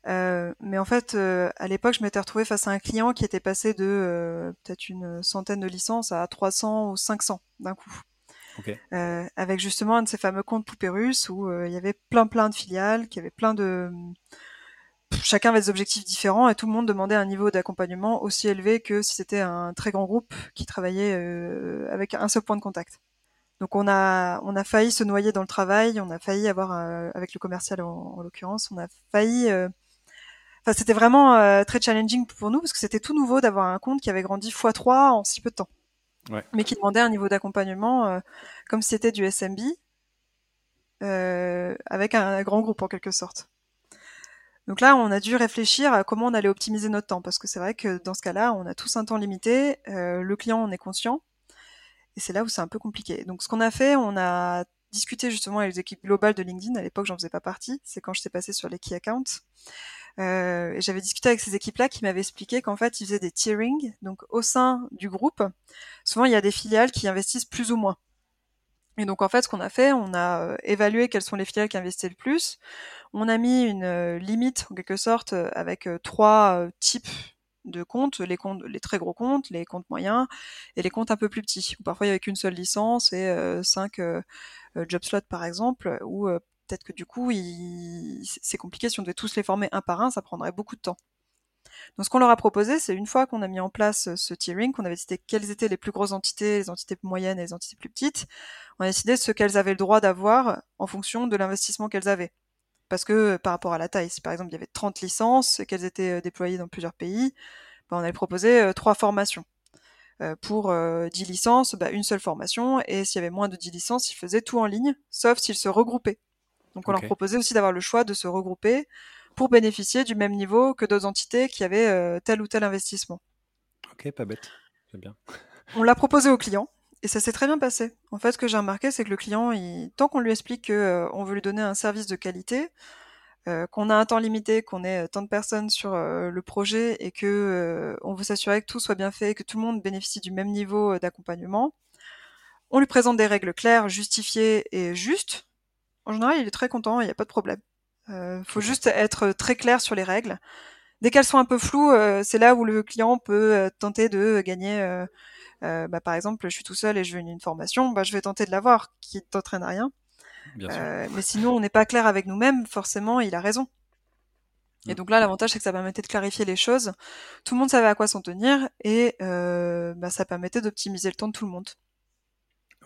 Euh, mais en fait, euh, à l'époque, je m'étais retrouvée face à un client qui était passé de euh, peut-être une centaine de licences à 300 ou 500 d'un coup. Okay. avec justement un de ces fameux comptes poupées russes où il y avait plein plein de filiales, qui avait plein de chacun avait des objectifs différents et tout le monde demandait un niveau d'accompagnement aussi élevé que si c'était un très grand groupe qui travaillait avec un seul point de contact. Donc on a on a failli se noyer dans le travail, on a failli avoir avec le commercial en, en l'occurrence, on a failli c'était vraiment euh, très challenging pour nous parce que c'était tout nouveau d'avoir un compte qui avait grandi x3 en si peu de temps. Mais qui demandait un niveau d'accompagnement euh, comme si c'était du SMB euh, avec un, grand groupe en quelque sorte. Donc là, on a dû réfléchir à comment on allait optimiser notre temps parce que c'est vrai que dans ce cas-là, on a tous un temps limité, le client en est conscient et c'est là où c'est un peu compliqué. Donc ce qu'on a fait, on a discuté justement avec les équipes globales de LinkedIn. À l'époque, j'en faisais pas partie. C'est quand j'étais passé sur les key accounts. Euh, j'avais discuté avec ces équipes-là qui m'avaient expliqué qu'en fait, ils faisaient des tiering. Donc, au sein du groupe, souvent, il y a des filiales qui investissent plus ou moins. Et donc, en fait, ce qu'on a fait, on a euh, évalué quelles sont les filiales qui investissent le plus. On a mis une euh, limite, en quelque sorte, avec trois types de comptes, les comptes, les très gros comptes, les comptes moyens et les comptes un peu plus petits. Parfois, il y avait qu'une seule licence et cinq job slots, par exemple, ou peut-être que du coup, c'est compliqué. Si on devait tous les former un par un, ça prendrait beaucoup de temps. Donc ce qu'on leur a proposé, c'est une fois qu'on a mis en place ce tiering, qu'on avait décidé quelles étaient les plus grosses entités, les entités moyennes et les entités plus petites, on a décidé ce qu'elles avaient le droit d'avoir en fonction de l'investissement qu'elles avaient. Parce que par rapport à la taille, si par exemple il y avait 30 licences, qu'elles étaient euh, déployées dans plusieurs pays, ben, on avait proposé euh, trois formations. Euh, pour 10 licences, bah, une seule formation, et s'il y avait moins de 10 licences, ils faisaient tout en ligne, sauf s'ils se regroupaient. Donc on leur proposait aussi d'avoir le choix de se regrouper pour bénéficier du même niveau que d'autres entités qui avaient euh, tel ou tel investissement. Ok, pas bête, c'est bien. On l'a proposé au client et ça s'est très bien passé. En fait, ce que j'ai remarqué, c'est que le client, tant qu'on lui explique qu'on euh, veut lui donner un service de qualité, euh, qu'on a un temps limité, qu'on ait tant de personnes sur le projet et que on veut s'assurer que tout soit bien fait, que tout le monde bénéficie du même niveau d'accompagnement, on lui présente des règles claires, justifiées et justes en général, il est très content, il n'y a pas de problème. Il euh, faut juste être très clair sur les règles. Dès qu'elles sont un peu floues, euh, c'est là où le client peut euh, tenter de gagner. Bah, par exemple, je suis tout seul et je veux une, formation, bah, je vais tenter de l'avoir, qui t'entraîne à rien. mais sinon, on n'est pas clair avec nous-mêmes, forcément, il a raison. Et mm. donc là, l'avantage, c'est que ça permettait de clarifier les choses. Tout le monde savait à quoi s'en tenir et bah, ça permettait d'optimiser le temps de tout le monde.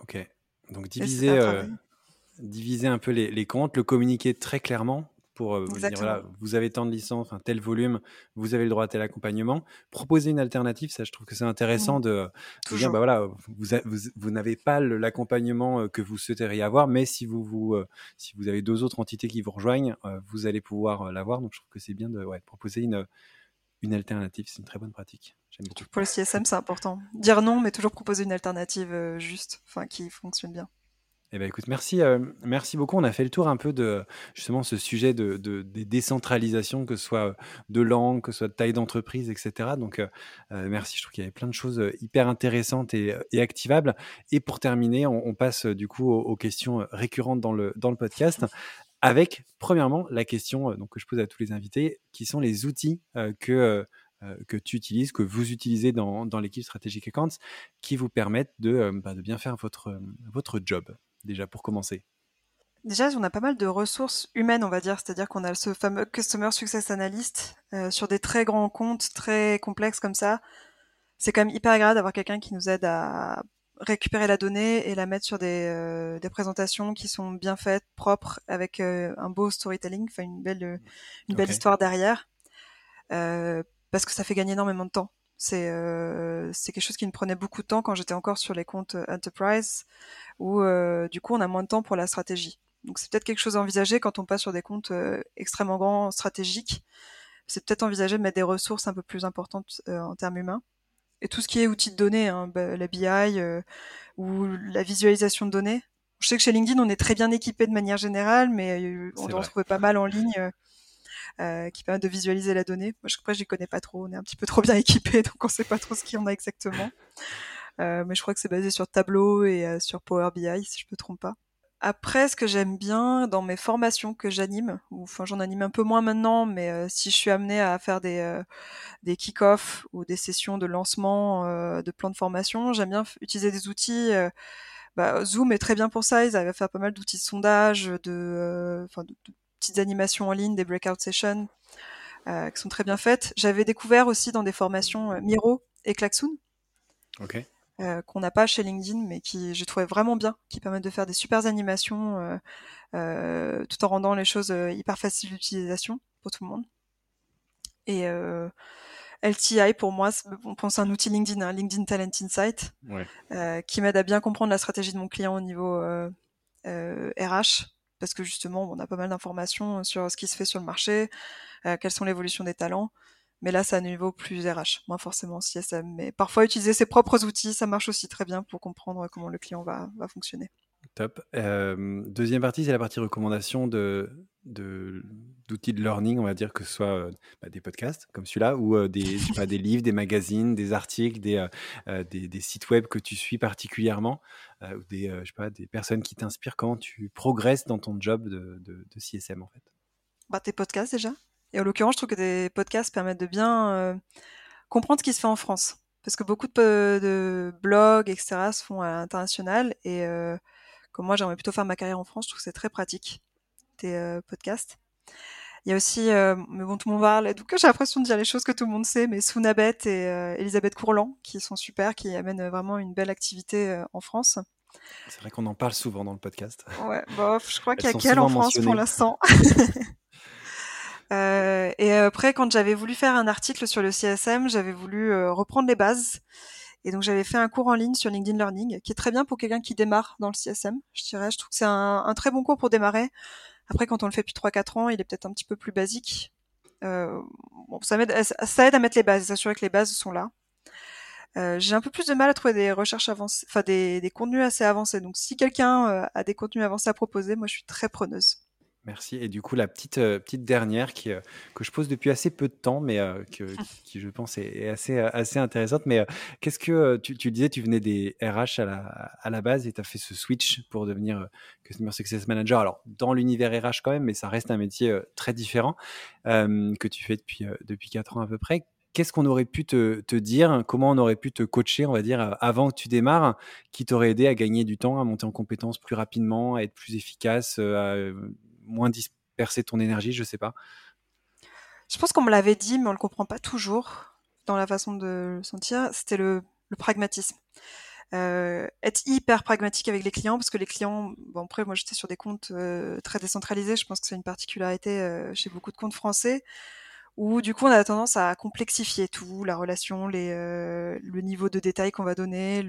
Ok. Donc diviser, diviser un peu les, comptes, le communiquer très clairement pour euh, dire voilà, vous avez tant de licences, tel volume, vous avez le droit à tel accompagnement. Proposer une alternative, ça, je trouve que c'est intéressant mmh. de, dire bah voilà, vous, vous, n'avez pas l'accompagnement que vous souhaiteriez avoir, mais si vous, vous, si vous avez deux autres entités qui vous rejoignent, vous allez pouvoir l'avoir. Donc, je trouve que c'est bien de proposer une une alternative. C'est une très bonne pratique. Pour le CSM, c'est important. Dire non, mais toujours proposer une alternative euh, juste, enfin qui fonctionne bien. Eh ben, écoute, merci, euh, merci beaucoup. On a fait le tour un peu de justement ce sujet de, de des décentralisations, que ce soit de langue, que ce soit de taille d'entreprise, etc. Donc, euh, merci. Je trouve qu'il y avait plein de choses hyper intéressantes et, activables. Et pour terminer, on, passe du coup aux, questions récurrentes dans le, dans le podcast avec, premièrement, la question euh, que je pose à tous les invités, qui sont les outils euh, que, euh, que tu utilises, que vous utilisez dans, dans l'équipe Strategic Accounts, qui vous permettent de, bah, de bien faire votre, votre job, déjà pour commencer Déjà, on a pas mal de ressources humaines, on va dire, c'est-à-dire qu'on a ce fameux Customer Success Analyst sur des très grands comptes, très complexes comme ça. C'est quand même hyper agréable d'avoir quelqu'un qui nous aide à récupérer la donnée et la mettre sur des, euh, des présentations qui sont bien faites, propres, avec euh, un beau storytelling, enfin une belle, euh, une belle histoire derrière, parce que ça fait gagner énormément de temps. C'est c'est quelque chose qui me prenait beaucoup de temps quand j'étais encore sur les comptes Enterprise, où du coup on a moins de temps pour la stratégie. Donc c'est peut-être quelque chose à envisager quand on passe sur des comptes extrêmement grands, stratégiques. C'est peut-être envisager de mettre des ressources un peu plus importantes en termes humains et tout ce qui est outils de données, hein, bah, la BI euh, ou la visualisation de données. Je sais que chez LinkedIn, on est très bien équipé de manière générale, mais euh, on doit trouver pas mal en ligne euh, euh, qui permettent de visualiser la donnée. Moi, je crois que j'y connais pas trop. On est un petit peu trop bien <laughs> équipé, donc on sait pas trop ce qu'il y en a exactement. mais je crois que c'est basé sur Tableau et sur Power BI, si je me trompe pas. Après, ce que j'aime bien dans mes formations que j'anime, ou enfin j'en anime un peu moins maintenant, mais euh, si je suis amenée à faire des, euh, des kick-offs ou des sessions de lancement euh, de plans de formation, j'aime bien utiliser des outils. Bah, Zoom est très bien pour ça, ils avaient fait pas mal d'outils de sondage, de, enfin, de, petites animations en ligne, des breakout sessions qui sont très bien faites. J'avais découvert aussi dans des formations Miro et Klaxoon. Euh, qu'on n'a pas chez LinkedIn, mais qui j'ai trouvé vraiment bien, qui permettent de faire des super animations euh, euh, tout en rendant les choses hyper faciles d'utilisation pour tout le monde. Et LTI pour moi, on pense à un outil LinkedIn, hein, LinkedIn Talent Insight, qui m'aide à bien comprendre la stratégie de mon client au niveau RH, parce que justement, on a pas mal d'informations sur ce qui se fait sur le marché, quelles sont l'évolution des talents. Mais là, c'est à niveau plus RH, moins forcément CSM. Mais parfois, utiliser ses propres outils, ça marche aussi très bien pour comprendre comment le client va fonctionner. Top. Euh, deuxième partie, c'est la partie recommandation de, d'outils de, learning, on va dire que ce soit euh, bah, des podcasts comme celui-là ou euh, des, pas, des <laughs> livres, des magazines, des articles, des, des, des, sites web que tu suis particulièrement ou des, je sais pas, des personnes qui t'inspirent. Comment tu progresses dans ton job de, de, de CSM en fait? Bah, Tes podcasts déjà et en l'occurrence, je trouve que des podcasts permettent de bien comprendre ce qui se fait en France. Parce que beaucoup de, de blogs, etc., se font à l'international. Et euh, comme moi, j'aimerais plutôt faire ma carrière en France, je trouve que c'est très pratique, tes euh, podcasts. Il y a aussi, mais bon, tout le monde parle, donc j'ai l'impression de dire les choses que tout le monde sait, mais Sounabet et Elisabeth Courland, qui sont super, qui amènent vraiment une belle activité en France. C'est vrai qu'on en parle souvent dans le podcast. Ouais, bof, je crois qu'il y a qu'elle en France pour l'instant. <laughs> <laughs> Euh, et après, quand j'avais voulu faire un article sur le CSM, j'avais voulu euh, reprendre les bases. Et donc, j'avais fait un cours en ligne sur LinkedIn Learning, qui est très bien pour quelqu'un qui démarre dans le CSM. Je dirais, je trouve que c'est un, très bon cours pour démarrer. Après, quand on le fait depuis 3-4 ans, il est peut-être un petit peu plus basique. Euh, bon, ça, aide, ça aide à mettre les bases, s'assurer que les bases sont là. Euh, j'ai un peu plus de mal à trouver des recherches avancées, enfin des, des, contenus assez avancés. Donc si quelqu'un euh, a des contenus avancés à proposer, moi je suis très preneuse. Merci. Et du coup, la petite, euh, petite dernière qui, euh, que je pose depuis assez peu de temps, mais euh, que, qui, je pense, est, assez, assez intéressante. Mais qu'est-ce que tu, tu, disais, tu venais des RH à la, à la base et tu as fait ce switch pour devenir Customer Success Manager. Alors, dans l'univers RH quand même, mais ça reste un métier très différent que tu fais depuis, depuis 4 ans à peu près. Qu'est-ce qu'on aurait pu te, te, dire Comment on aurait pu te coacher, on va dire, avant que tu démarres, qui t'aurait aidé à gagner du temps, à monter en compétences plus rapidement, à être plus efficace, à moins disperser ton énergie, je sais pas. Je pense qu'on me l'avait dit, mais on le comprend pas toujours dans la façon de le sentir. C'était le, pragmatisme. euh, être hyper pragmatique avec les clients parce que les clients, bon après moi j'étais sur des comptes euh, très décentralisés, je pense que c'est une particularité euh, chez beaucoup de comptes français où du coup on a tendance à complexifier tout, la relation, les, le niveau de détail qu'on va donner,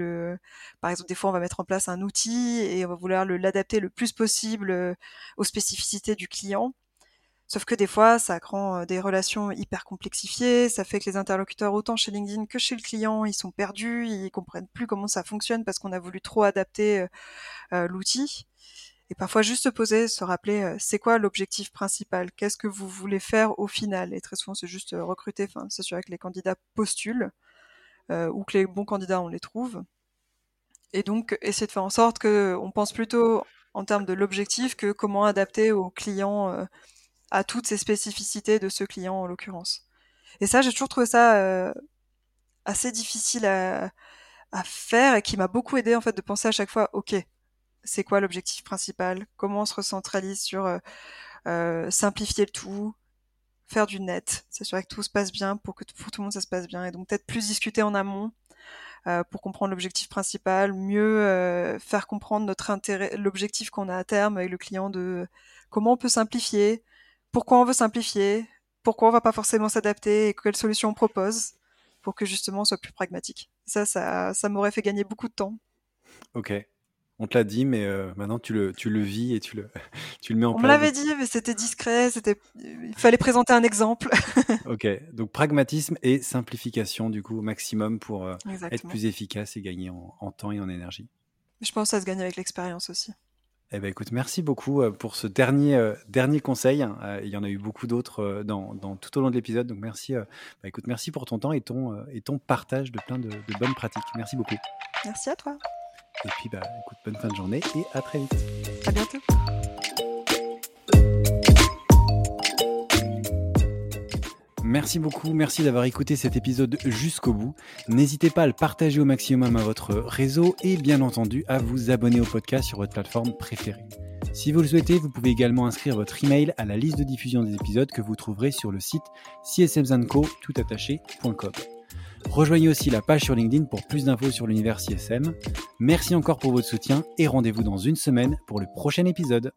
par exemple des fois on va mettre en place un outil et on va vouloir l'adapter le plus possible aux spécificités du client. Sauf que des fois, ça rend euh, des relations hyper complexifiées, ça fait que les interlocuteurs, autant chez LinkedIn que chez le client, ils sont perdus, ils comprennent plus comment ça fonctionne parce qu'on a voulu trop adapter euh, euh, l'outil. Et parfois, juste se poser, se rappeler, c'est quoi l'objectif principal? Qu'est-ce que vous voulez faire au final? Et très souvent, c'est juste recruter, enfin, s'assurer que les candidats postulent ou que les bons candidats, on les trouve. Et donc, essayer de faire en sorte qu'on pense plutôt en termes de l'objectif que comment adapter aux clients à toutes ces spécificités de ce client en l'occurrence. Et ça, j'ai toujours trouvé ça euh, assez difficile à, faire et qui m'a beaucoup aidé en fait de penser à chaque fois, ok, c'est quoi l'objectif principal? Comment on se recentralise sur euh, euh, simplifier le tout, faire du net, s'assurer que tout se passe bien pour que pour tout le monde ça se passe bien et donc peut-être plus discuter en amont pour comprendre l'objectif principal, mieux faire comprendre notre intérêt, l'objectif qu'on a à terme avec le client de comment on peut simplifier, pourquoi on veut simplifier, pourquoi on va pas forcément s'adapter et quelles solutions on propose pour que justement on soit plus pragmatique. Ça, ça, ça m'aurait fait gagner beaucoup de temps. Ok. On te l'a dit, mais euh, maintenant tu le, tu le vis et tu le, <laughs> tu le mets en place. On me l'avait dit, mais c'était discret, c'était, il fallait présenter un exemple. <laughs> ok, donc pragmatisme et simplification du coup au maximum pour euh, être plus efficace et gagner en, en temps et en énergie. Je pense que ça se gagne avec l'expérience aussi. Eh ben, écoute, merci beaucoup euh, pour ce dernier, euh, dernier conseil. Euh, il y en a eu beaucoup d'autres dans, dans, tout au long de l'épisode. Donc merci, bah, écoute, merci pour ton temps et ton, et ton partage de plein de, de, bonnes pratiques. Merci beaucoup. Merci à toi. Et puis, bah, écoute, bonne fin de journée et à très vite. À bientôt. Merci beaucoup, merci d'avoir écouté cet épisode jusqu'au bout. N'hésitez pas à le partager au maximum à votre réseau et bien entendu à vous abonner au podcast sur votre plateforme préférée. Si vous le souhaitez, vous pouvez également inscrire votre email à la liste de diffusion des épisodes que vous trouverez sur le site csmzanco.com. Rejoignez aussi la page sur LinkedIn pour plus d'infos sur l'univers CSM. Merci encore pour votre soutien et rendez-vous dans une semaine pour le prochain épisode.